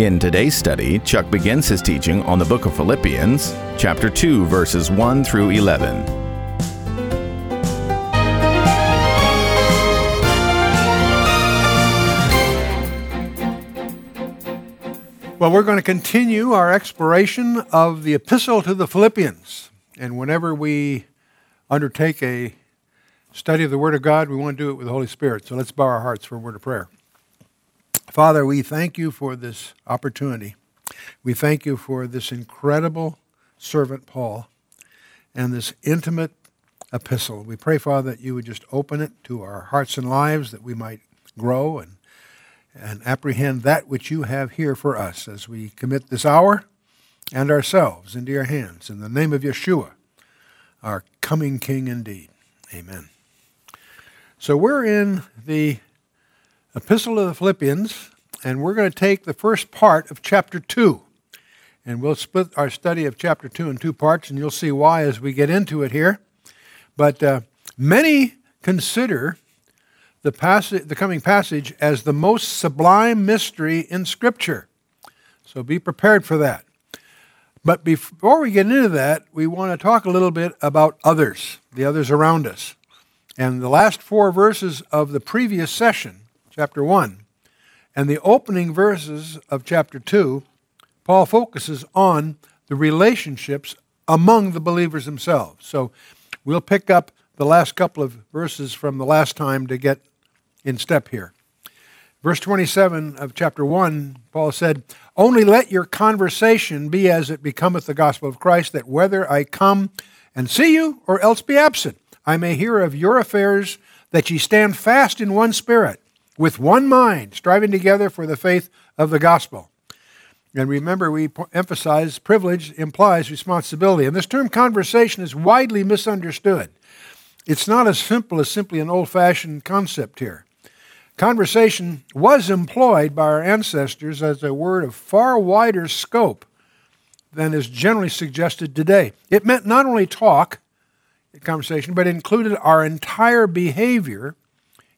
In today's study, Chuck begins his teaching on the book of Philippians, chapter 2, verses 1 through 11. Well, we're going to continue our exploration of the epistle to the Philippians. And whenever we undertake a study of the Word of God, we want to do it with the Holy Spirit. So let's bow our hearts for a word of prayer. Father, we thank you for this opportunity. We thank you for this incredible servant, Paul, and this intimate epistle. We pray, Father, that you would just open it to our hearts and lives, that we might grow and and apprehend that which you have here for us as we commit this hour and ourselves into your hands. In the name of Yeshua, our coming King indeed. Amen. So we're in the Epistle of the Philippians, and we're going to take the first part of chapter 2. And we'll split our study of chapter 2 in two parts, and you'll see why as we get into it here. But uh, many consider the, passage, the coming passage as the most sublime mystery in Scripture. So be prepared for that. But before we get into that, we want to talk a little bit about others, the others around us. And the last four verses of the previous session, chapter 1, and the opening verses of chapter 2, Paul focuses on the relationships among the believers themselves. So we'll pick up the last couple of verses from the last time to get in step here. Verse 27 of chapter 1, Paul said, Only let your conversation be as it becometh the gospel of Christ, that whether I come and see you or else be absent, I may hear of your affairs, that ye stand fast in one spirit, with one mind, striving together for the faith of the gospel. And remember, we emphasize privilege implies responsibility. And this term conversation is widely misunderstood. It's not as simple as simply an old fashioned concept here. Conversation was employed by our ancestors as a word of far wider scope than is generally suggested today. It meant not only talk, conversation, but included our entire behavior,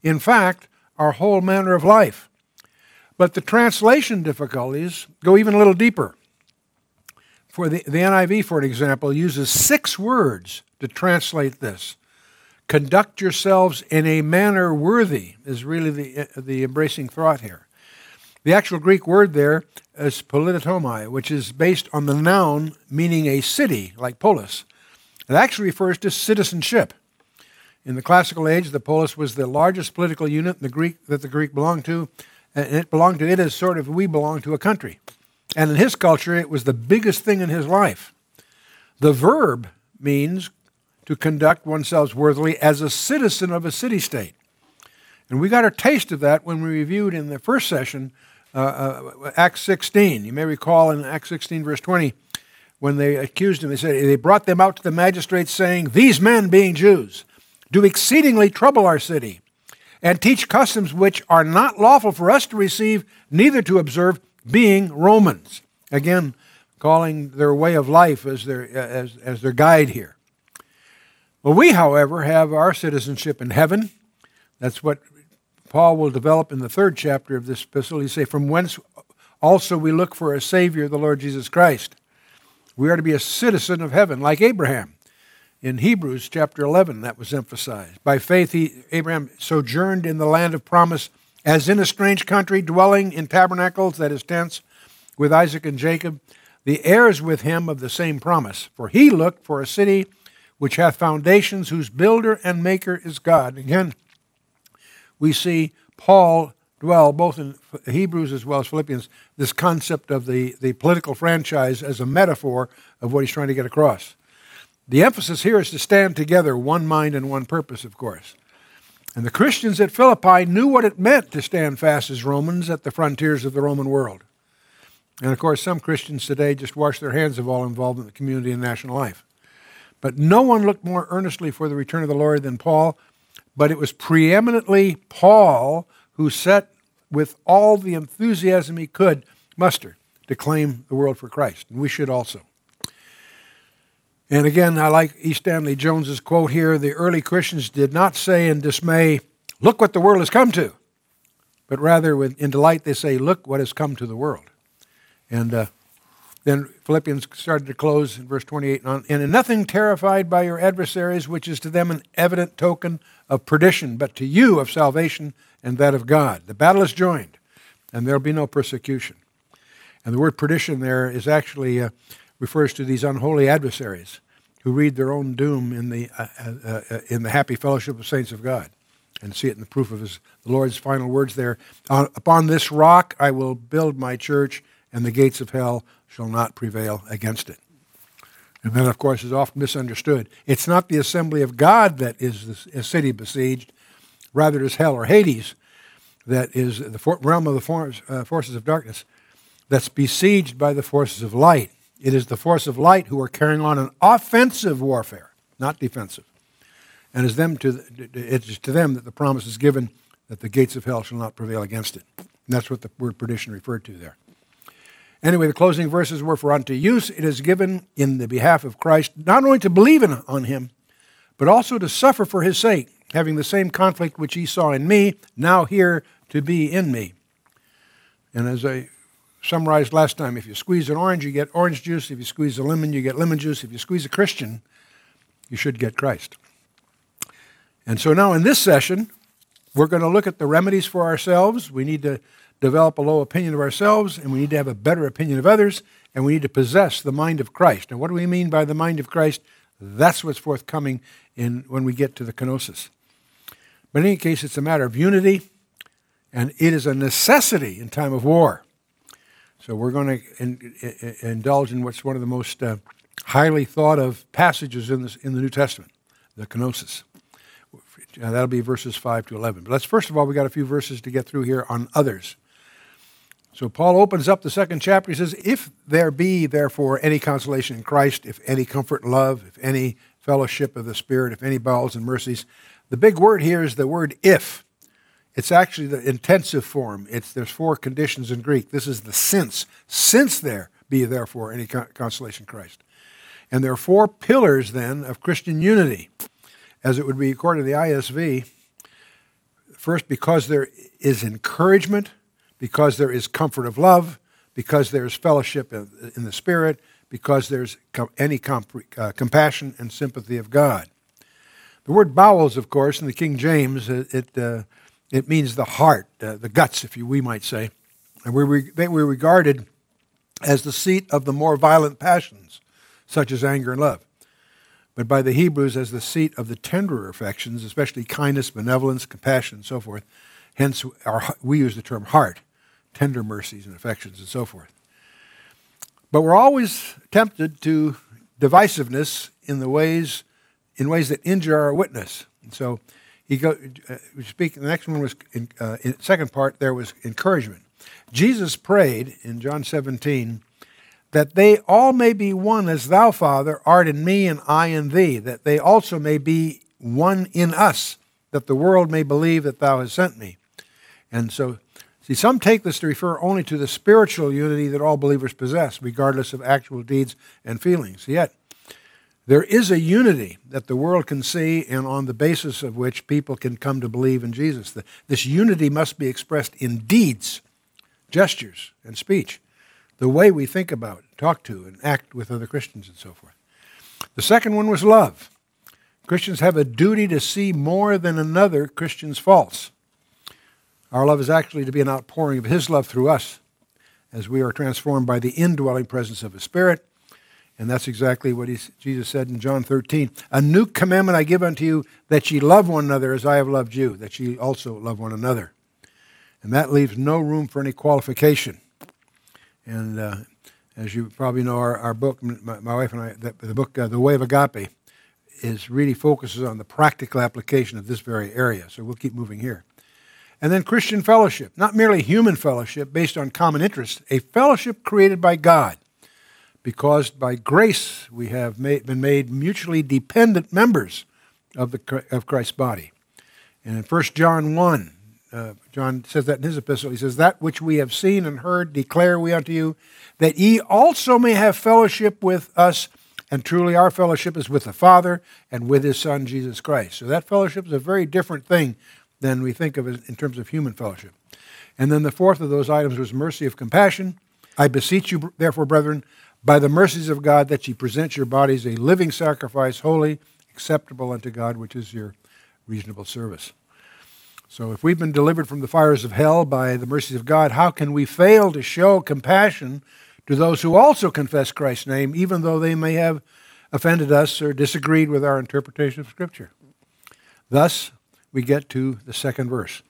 in fact, our whole manner of life. But the translation difficulties go even a little deeper. For the, the NIV, for an example, uses six words to translate this conduct yourselves in a manner worthy is really the, the embracing thought here. The actual Greek word there is politeuomai, which is based on the noun meaning a city, like polis. It actually refers to citizenship. In the classical age, the polis was the largest political unit the Greek that the Greek belonged to, and it belonged to it as sort of we belong to a country. And in his culture, it was the biggest thing in his life. The verb means to conduct oneself worthily as a citizen of a city state. And we got a taste of that when we reviewed in the first session uh, uh, Acts 16. You may recall in Acts 16, verse 20, when they accused him, they said, They brought them out to the magistrates, saying, These men, being Jews, do exceedingly trouble our city, and teach customs which are not lawful for us to receive, neither to observe, being Romans. Again, calling their way of life as their, as, as their guide here. Well, we, however, have our citizenship in heaven. That's what Paul will develop in the third chapter of this epistle. He say, "From whence also we look for a Savior, the Lord Jesus Christ." We are to be a citizen of heaven, like Abraham. In Hebrews chapter 11, that was emphasized. By faith, he, Abraham sojourned in the land of promise as in a strange country, dwelling in tabernacles, that is, tents, with Isaac and Jacob, the heirs with him of the same promise. For he looked for a city which hath foundations, whose builder and maker is God. Again, we see Paul dwell both in Hebrews as well as Philippians this concept of the, the political franchise as a metaphor of what he's trying to get across. The emphasis here is to stand together, one mind and one purpose, of course. And the Christians at Philippi knew what it meant to stand fast as Romans at the frontiers of the Roman world. And of course, some Christians today just wash their hands of all involvement in the community and national life. But no one looked more earnestly for the return of the Lord than Paul, but it was preeminently Paul who set with all the enthusiasm he could muster to claim the world for Christ. And we should also. And again, I like E. Stanley Jones's quote here the early Christians did not say in dismay, Look what the world has come to, but rather with, in delight they say, Look what has come to the world. And uh, then Philippians started to close in verse 28 And in nothing terrified by your adversaries, which is to them an evident token of perdition, but to you of salvation and that of God. The battle is joined, and there will be no persecution. And the word perdition there is actually uh, refers to these unholy adversaries who read their own doom in the, uh, uh, uh, in the happy fellowship of saints of God and see it in the proof of his, the Lord's final words there. Upon this rock I will build my church, and the gates of hell shall not prevail against it. And then, of course, is often misunderstood. It's not the assembly of God that is the city besieged, rather it is hell or Hades that is the realm of the uh, forces of darkness that's besieged by the forces of light. It is the force of light who are carrying on an offensive warfare, not defensive. And it's, them to, it's to them that the promise is given that the gates of hell shall not prevail against it. And that's what the word perdition referred to there. Anyway, the closing verses were for unto use it is given in the behalf of Christ, not only to believe in, on him, but also to suffer for his sake, having the same conflict which he saw in me, now here to be in me. And as I summarized last time, if you squeeze an orange, you get orange juice. If you squeeze a lemon, you get lemon juice. If you squeeze a Christian, you should get Christ. And so now in this session, we're going to look at the remedies for ourselves. We need to develop a low opinion of ourselves, and we need to have a better opinion of others, and we need to possess the mind of Christ. And what do we mean by the mind of Christ? That's what's forthcoming in, when we get to the kenosis. But in any case, it's a matter of unity, and it is a necessity in time of war. So we're going to in, in, indulge in what's one of the most uh, highly thought of passages in, this, in the New Testament, the kenosis. That'll be verses 5 to 11. But let's first of all, we got a few verses to get through here on others. So Paul opens up the second chapter. He says, If there be, therefore, any consolation in Christ, if any comfort love, if any fellowship of the Spirit, if any bowels and mercies. The big word here is the word if. It's actually the intensive form. It's, there's four conditions in Greek. This is the since. Since there be, therefore, any consolation Christ. And there are four pillars, then, of Christian unity, as it would be according to the ISV. First, because there is encouragement because there is comfort of love, because there is fellowship in, in the Spirit, because there's com- any comp- uh, compassion and sympathy of God. The word bowels, of course, in the King James, it, it, uh, it means the heart, uh, the guts, if you, we might say. And we re- they were regarded as the seat of the more violent passions, such as anger and love. But by the Hebrews as the seat of the tenderer affections, especially kindness, benevolence, compassion, and so forth. Hence, our, we use the term heart tender mercies and affections and so forth. But we're always tempted to divisiveness in the ways in ways that injure our witness. And so he go uh. The next one was in, uh, in second part. There was encouragement. Jesus prayed in John 17 that they all may be one as thou, Father, art in me and I in thee, that they also may be one in us, that the world may believe that thou hast sent me. And so See, some take this to refer only to the spiritual unity that all believers possess, regardless of actual deeds and feelings. Yet, there is a unity that the world can see and on the basis of which people can come to believe in Jesus. This unity must be expressed in deeds, gestures, and speech, the way we think about, talk to, and act with other Christians and so forth. The second one was love. Christians have a duty to see more than another Christian's faults. Our love is actually to be an outpouring of His love through us as we are transformed by the indwelling presence of His Spirit. And that's exactly what he, Jesus said in John 13. A new commandment I give unto you, that ye love one another as I have loved you, that ye also love one another. And that leaves no room for any qualification. And uh, as you probably know, our, our book, my, my, wife and I, the, the book, uh, The Way of Agape, is really focuses on the practical application of this very area. So we'll keep moving here. And then Christian fellowship, not merely human fellowship based on common interests, a fellowship created by God. Because by grace we have made, been made mutually dependent members of, the, of Christ's body. And in 1 John 1, uh, John says that in his epistle. He says, That which we have seen and heard declare we unto you, that ye also may have fellowship with us. And truly, our fellowship is with the Father and with his Son, Jesus Christ. So that fellowship is a very different thing than we think of in terms of human fellowship. And then the fourth of those items was mercy of compassion. I beseech you, therefore, brethren, by the mercies of God, that ye present your bodies a living sacrifice, holy, acceptable unto God, which is your reasonable service. So, if we've been delivered from the fires of hell by the mercies of God, how can we fail to show compassion to those who also confess Christ's name, even though they may have offended us or disagreed with our interpretation of Scripture? Thus, we get to the second verse,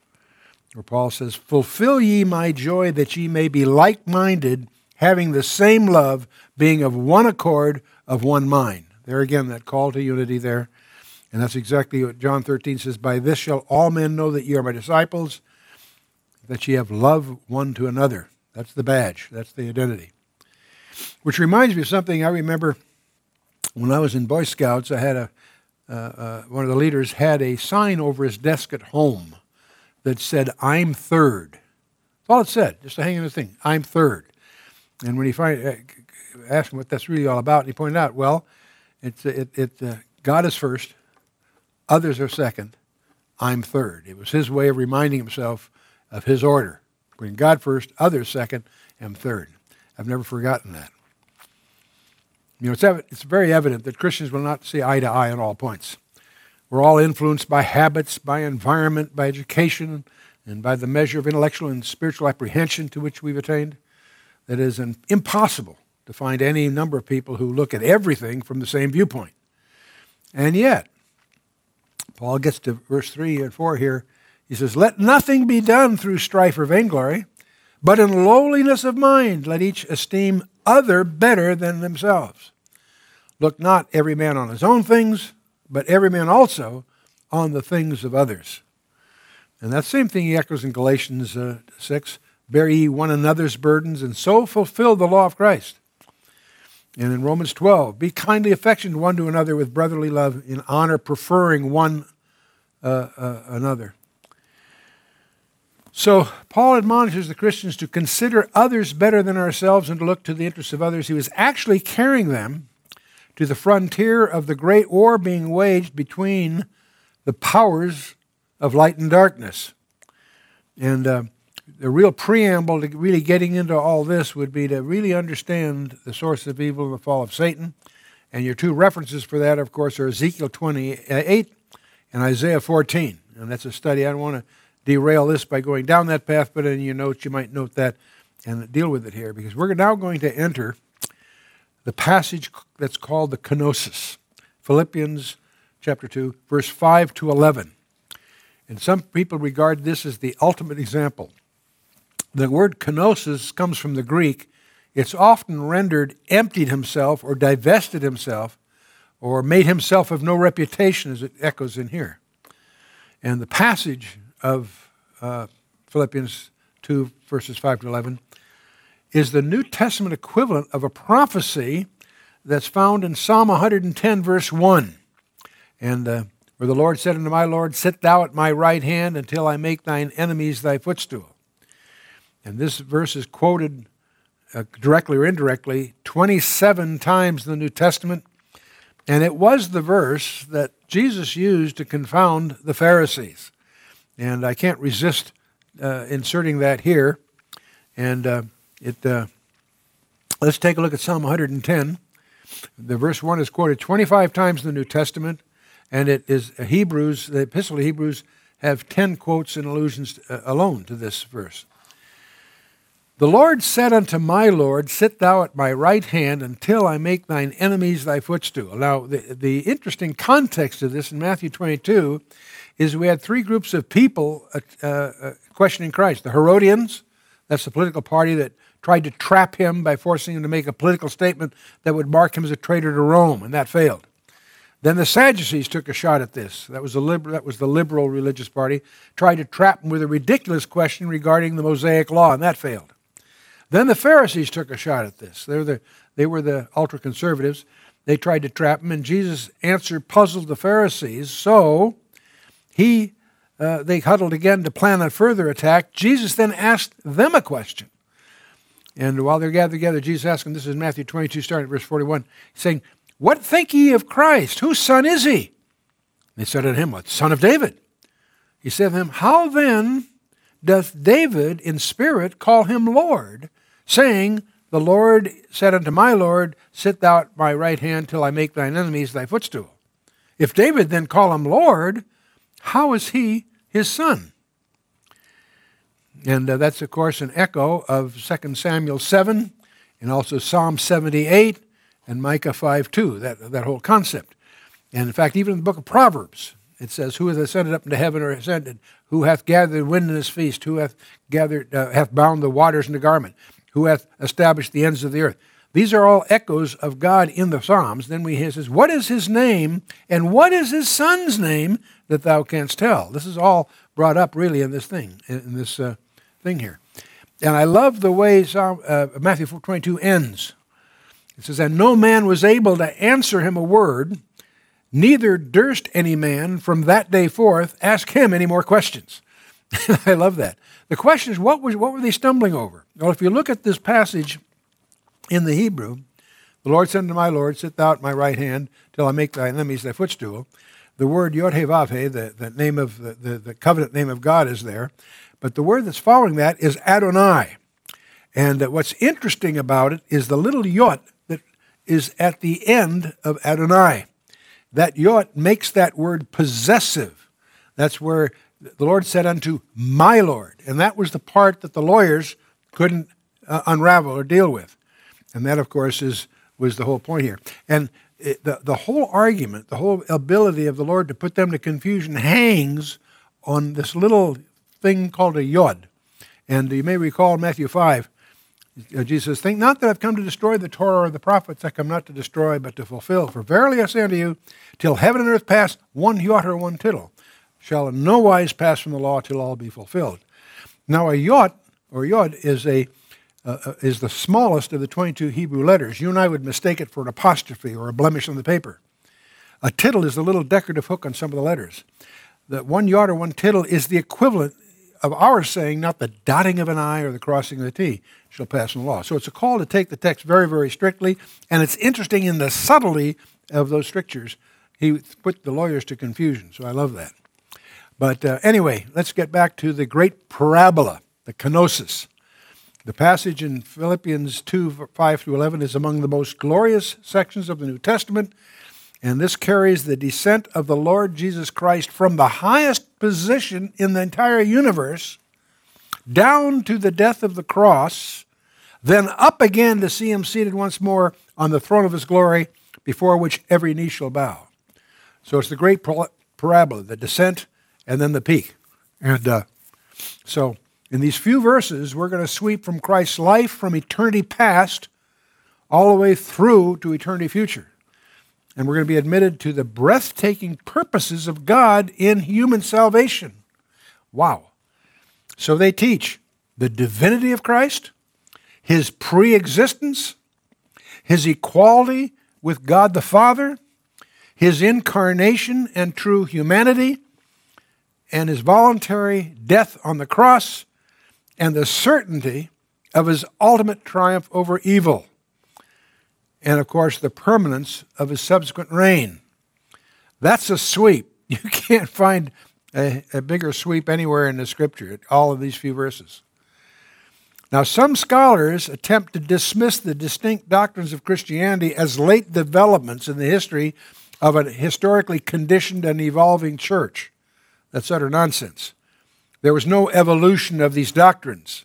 where Paul says, Fulfill ye my joy that ye may be like minded, having the same love, being of one accord, of one mind. There again, that call to unity there. And that's exactly what John 13 says By this shall all men know that ye are my disciples, that ye have love one to another. That's the badge, that's the identity. Which reminds me of something I remember when I was in Boy Scouts. I had a uh, uh, one of the leaders had a sign over his desk at home that said, I'm third. That's all it said, just to hang in the thing, I'm third. And when he uh, asked him what that's really all about, he pointed out, well, it's, it, it, uh, God is first, others are second, I'm third. It was his way of reminding himself of his order. Putting God first, others second, and third. I've never forgotten that. You know, it's, ev- it's very evident that Christians will not see eye to eye on all points. We're all influenced by habits, by environment, by education, and by the measure of intellectual and spiritual apprehension to which we've attained. That is an, impossible to find any number of people who look at everything from the same viewpoint. And yet, Paul gets to verse 3 and 4 here. He says, Let nothing be done through strife or vainglory, but in lowliness of mind let each esteem other better than themselves. Look not every man on his own things, but every man also on the things of others. And that same thing he echoes in Galatians uh, 6 Bear ye one another's burdens, and so fulfill the law of Christ. And in Romans 12, be kindly affectioned one to another with brotherly love, in honor, preferring one uh, uh, another. So, Paul admonishes the Christians to consider others better than ourselves and to look to the interests of others. He was actually carrying them to the frontier of the great war being waged between the powers of light and darkness. And uh, the real preamble to really getting into all this would be to really understand the source of evil and the fall of Satan. And your two references for that, of course, are Ezekiel 28 and Isaiah 14. And that's a study. I don't want to derail this by going down that path, but in your notes, you might note that and deal with it here because we're now going to enter the passage that's called the kenosis, Philippians chapter 2, verse 5 to 11. And some people regard this as the ultimate example. The word kenosis comes from the Greek. It's often rendered emptied himself or divested himself or made himself of no reputation, as it echoes in here. And the passage of uh, Philippians 2, verses 5 to 11, is the New Testament equivalent of a prophecy that's found in Psalm 110, verse 1. And uh, where the Lord said unto my Lord, Sit thou at my right hand until I make thine enemies thy footstool. And this verse is quoted uh, directly or indirectly 27 times in the New Testament. And it was the verse that Jesus used to confound the Pharisees. And I can't resist uh, inserting that here. And uh, it, uh, let's take a look at Psalm 110. The verse 1 is quoted 25 times in the New Testament, and it is Hebrews, the Epistle of Hebrews, have 10 quotes and allusions uh, alone to this verse. The Lord said unto my Lord, Sit thou at my right hand until I make thine enemies thy footstool. Now, the, the interesting context of this in Matthew 22 is we had three groups of people uh, uh, questioning Christ the Herodians, that's the political party that tried to trap him by forcing him to make a political statement that would mark him as a traitor to Rome, and that failed. Then the Sadducees took a shot at this. That was, liber- that was the liberal religious party, tried to trap him with a ridiculous question regarding the Mosaic law, and that failed. Then the Pharisees took a shot at this. They were the, they were the ultra conservatives. They tried to trap him, and Jesus' answer puzzled the Pharisees. So he, uh, they huddled again to plan a further attack. Jesus then asked them a question. And while they're gathered together, Jesus asked them, this is Matthew 22, starting at verse 41, saying, What think ye of Christ? Whose son is he? They said unto him, What, son of David? He said to them, How then doth David in spirit call him Lord, saying, The Lord said unto my Lord, Sit thou at my right hand till I make thine enemies thy footstool. If David then call him Lord, how is he his son? And uh, that's, of course, an echo of 2 Samuel 7 and also Psalm 78 and Micah 5 2, that, that whole concept. And in fact, even in the book of Proverbs, it says, Who hath ascended up into heaven or ascended? Who hath gathered the wind in his feast? Who hath gathered, uh, hath bound the waters in a garment? Who hath established the ends of the earth? These are all echoes of God in the Psalms. Then we hear says, What is his name, and what is his son's name that thou canst tell? This is all brought up really in this thing, in this uh, thing here. And I love the way Psalm, uh, Matthew 22 ends. It says, And no man was able to answer him a word, neither durst any man from that day forth ask him any more questions. I love that. The question is, what, was, what were they stumbling over? Well, if you look at this passage in the Hebrew, the Lord said unto my Lord, Sit thou at my right hand till I make thy enemies thy footstool. The word Yod the, the name of the, the, the covenant name of God, is there. But the word that's following that is Adonai. And uh, what's interesting about it is the little yod that is at the end of Adonai. That yod makes that word possessive. That's where the Lord said unto my Lord. And that was the part that the lawyers couldn't uh, unravel or deal with. And that, of course, is was the whole point here. And it, the, the whole argument, the whole ability of the Lord to put them to confusion hangs on this little thing called a yod. And you may recall Matthew 5, uh, Jesus says, Think not that I've come to destroy the Torah or the prophets. I come not to destroy, but to fulfill. For verily I say unto you, till heaven and earth pass, one jot or one tittle shall in no wise pass from the law till all be fulfilled. Now a yod or yod, is a uh, uh is the smallest of the 22 Hebrew letters. You and I would mistake it for an apostrophe or a blemish on the paper. A tittle is the little decorative hook on some of the letters. That one yod or one tittle is the equivalent of our saying, not the dotting of an I or the crossing of the T shall pass in the law. So it's a call to take the text very, very strictly, and it's interesting in the subtlety of those strictures. He put the lawyers to confusion, so I love that. But uh, anyway, let's get back to the great parabola, the kenosis. The passage in Philippians 2 5 through 11 is among the most glorious sections of the New Testament. And this carries the descent of the Lord Jesus Christ from the highest position in the entire universe down to the death of the cross, then up again to see him seated once more on the throne of his glory, before which every knee shall bow. So it's the great parabola, the descent and then the peak. And uh, so in these few verses, we're going to sweep from Christ's life from eternity past all the way through to eternity future and we're going to be admitted to the breathtaking purposes of God in human salvation. Wow. So they teach the divinity of Christ, his pre existence, his equality with God the Father, his incarnation and true humanity, and his voluntary death on the cross, and the certainty of his ultimate triumph over evil and of course the permanence of his subsequent reign. That's a sweep. You can't find a, a, bigger sweep anywhere in the scripture, all of these few verses. Now, some scholars attempt to dismiss the distinct doctrines of Christianity as late developments in the history of a historically conditioned and evolving church. That's utter nonsense. There was no evolution of these doctrines.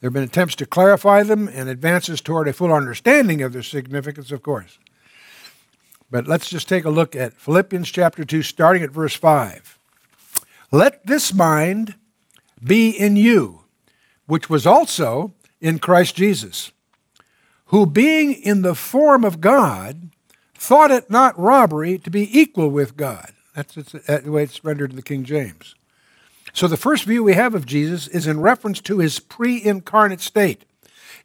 There have been attempts to clarify them and advances toward a full understanding of their significance, of course. But let's just take a look at Philippians chapter 2, starting at verse 5. Let this mind be in you, which was also in Christ Jesus, who being in the form of God, thought it not robbery to be equal with God. That's, that's the way it's rendered in the King James. So the first view we have of Jesus is in reference to his pre incarnate state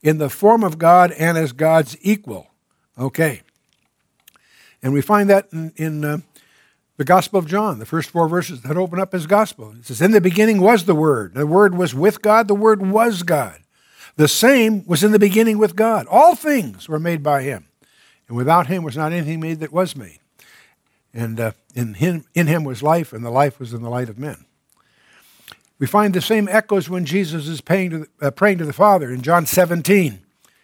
in the form of God and as God's equal. Okay. And we find that in, in uh, the Gospel of John, the first four verses that open up his Gospel. It says, In the beginning was the Word. The Word was with God. The Word was God. The same was in the beginning with God. All things were made by him. And without him was not anything made that was made. And uh, in, him, in him was life, and the life was in the light of men. We find the same echoes when Jesus is to the, uh, praying to the Father in John 17. He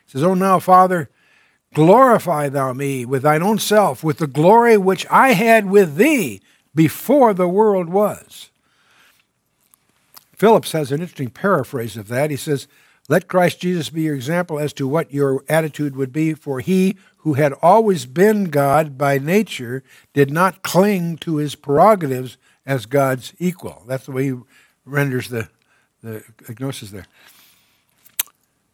says, Oh, now, Father, glorify thou me with thine own self, with the glory which I had with thee before the world was. Phillips has an interesting paraphrase of that. He says, Let Christ Jesus be your example as to what your attitude would be, for he who had always been God by nature did not cling to his prerogatives as God's equal. That's the way he renders the, the kenosis there.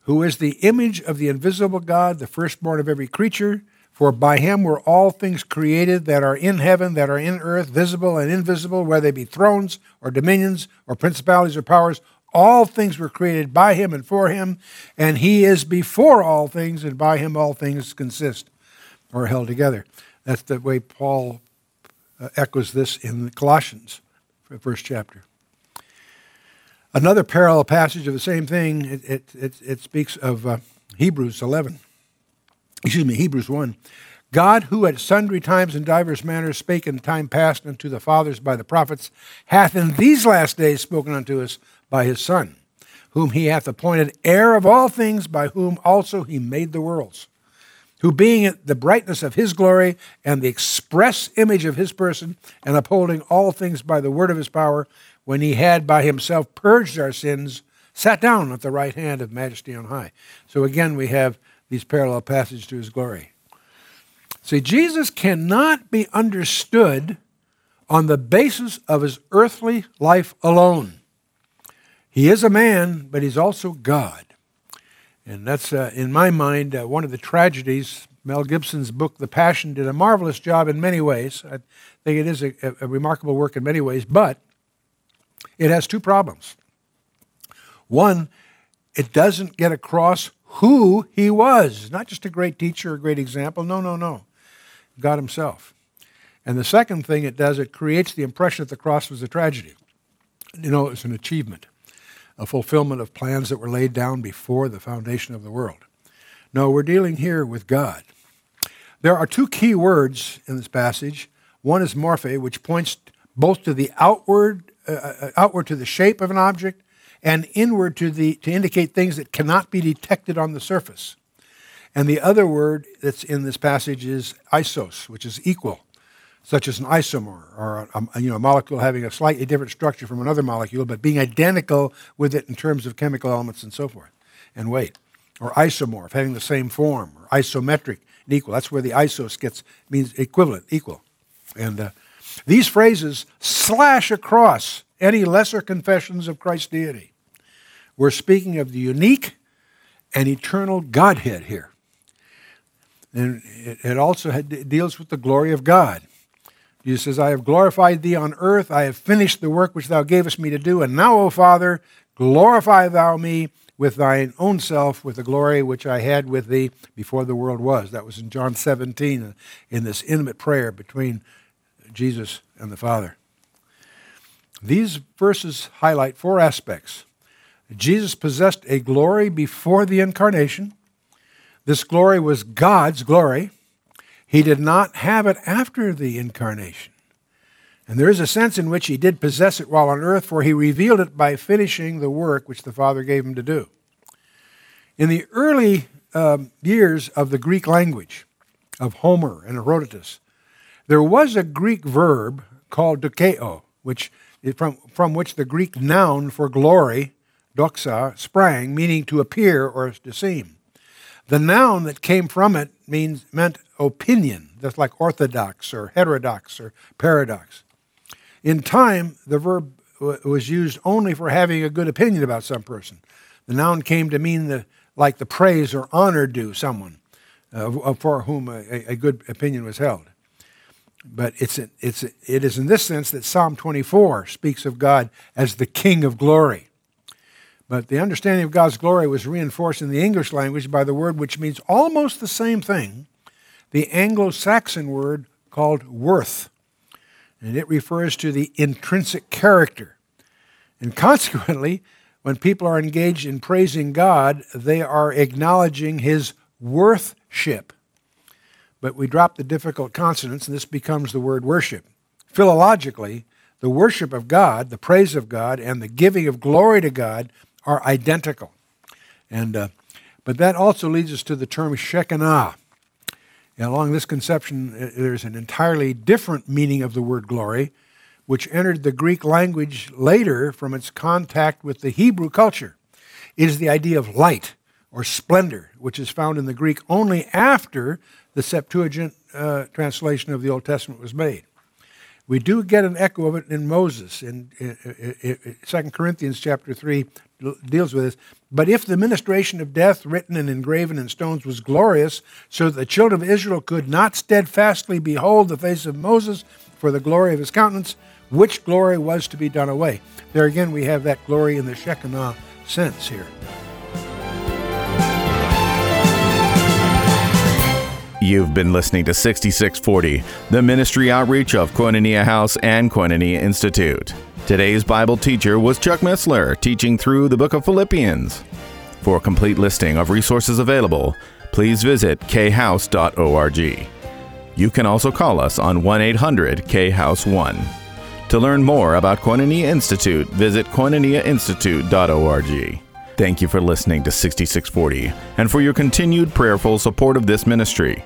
Who is the image of the invisible God, the firstborn of every creature? For by him were all things created that are in heaven, that are in earth, visible and invisible, whether they be thrones or dominions or principalities or powers. All things were created by him and for him, and he is before all things, and by him all things consist or held together. That's the way Paul uh, echoes this in Colossians, first chapter. Another parallel passage of the same thing, it, it, it, it speaks of uh, Hebrews 11. Excuse me, Hebrews 1. God, who at sundry times and divers manners spake in time past unto the fathers by the prophets, hath in these last days spoken unto us by his Son, whom he hath appointed heir of all things, by whom also he made the worlds who being the brightness of his glory and the express image of his person, and upholding all things by the word of his power, when he had by himself purged our sins, sat down at the right hand of majesty on high. So again, we have these parallel passages to his glory. See, Jesus cannot be understood on the basis of his earthly life alone. He is a man, but he's also God. And that's, uh, in my mind, uh, one of the tragedies. Mel Gibson's book, The Passion, did a marvelous job in many ways. I think it is a, a remarkable work in many ways, but it has two problems. One, it doesn't get across who he was. Not just a great teacher a great example. No, no, no. God himself. And the second thing it does, it creates the impression that the cross was a tragedy. You know, it's an achievement a fulfillment of plans that were laid down before the foundation of the world. No, we're dealing here with God. There are two key words in this passage. One is morphe, which points both to the outward, uh, uh, outward to the shape of an object, and inward to the to indicate things that cannot be detected on the surface. And the other word that's in this passage is isos, which is equal such as an isomer or a, a, you know, a molecule having a slightly different structure from another molecule, but being identical with it in terms of chemical elements and so forth, and weight. Or isomorph, having the same form, or isometric and equal. That's where the isos gets means equivalent, equal. And uh, these phrases slash across any lesser confessions of Christ's deity. We're speaking of the unique and eternal Godhead here. And it, also had, it deals with the glory of God. Jesus says, I have glorified thee on earth. I have finished the work which thou gavest me to do. And now, O Father, glorify thou me with thine own self, with the glory which I had with thee before the world was. That was in John 17, in this intimate prayer between Jesus and the Father. These verses highlight four aspects. Jesus possessed a glory before the incarnation. This glory was God's glory. He did not have it after the incarnation. And there is a sense in which he did possess it while on earth, for he revealed it by finishing the work which the Father gave him to do. In the early um, years of the Greek language, of Homer and Herodotus, there was a Greek verb called dokeo, which from, from which the Greek noun for glory, doxa, sprang, meaning to appear or to seem. The noun that came from it means meant opinion, just like orthodox or heterodox or paradox. In time, the verb was used only for having a good opinion about some person. The noun came to mean the, like the praise or honor due someone. uh, for whom a, a, good opinion was held. But it's, it's, it is in this sense that Psalm 24 speaks of God as the King of glory. But the understanding of God's glory was reinforced in the English language by the word which means almost the same thing, the Anglo Saxon word called worth. And it refers to the intrinsic character. And consequently, when people are engaged in praising God, they are acknowledging his worthship. But we drop the difficult consonants, and this becomes the word worship. Philologically, the worship of God, the praise of God, and the giving of glory to God are identical. And, uh, but that also leads us to the term Shekinah. And along this conception, uh, there's an entirely different meaning of the word glory, which entered the Greek language later from its contact with the Hebrew culture. It is the idea of light or splendor, which is found in the Greek only after the Septuagint uh, translation of the Old Testament was made. We do get an echo of it in Moses. In, in, in, 2 Corinthians chapter 3 deals with this. But if the ministration of death written and engraven in stones was glorious, so that the children of Israel could not steadfastly behold the face of Moses for the glory of his countenance, which glory was to be done away? There again, we have that glory in the Shekinah sense here. You've been listening to 6640, the ministry outreach of Koinonia House and Koinonia Institute. Today's Bible teacher was Chuck Missler, teaching through the book of Philippians. For a complete listing of resources available, please visit khouse.org. You can also call us on 1 800 House 1. To learn more about Koinonia Institute, visit koinoniainstitute.org. Thank you for listening to 6640 and for your continued prayerful support of this ministry.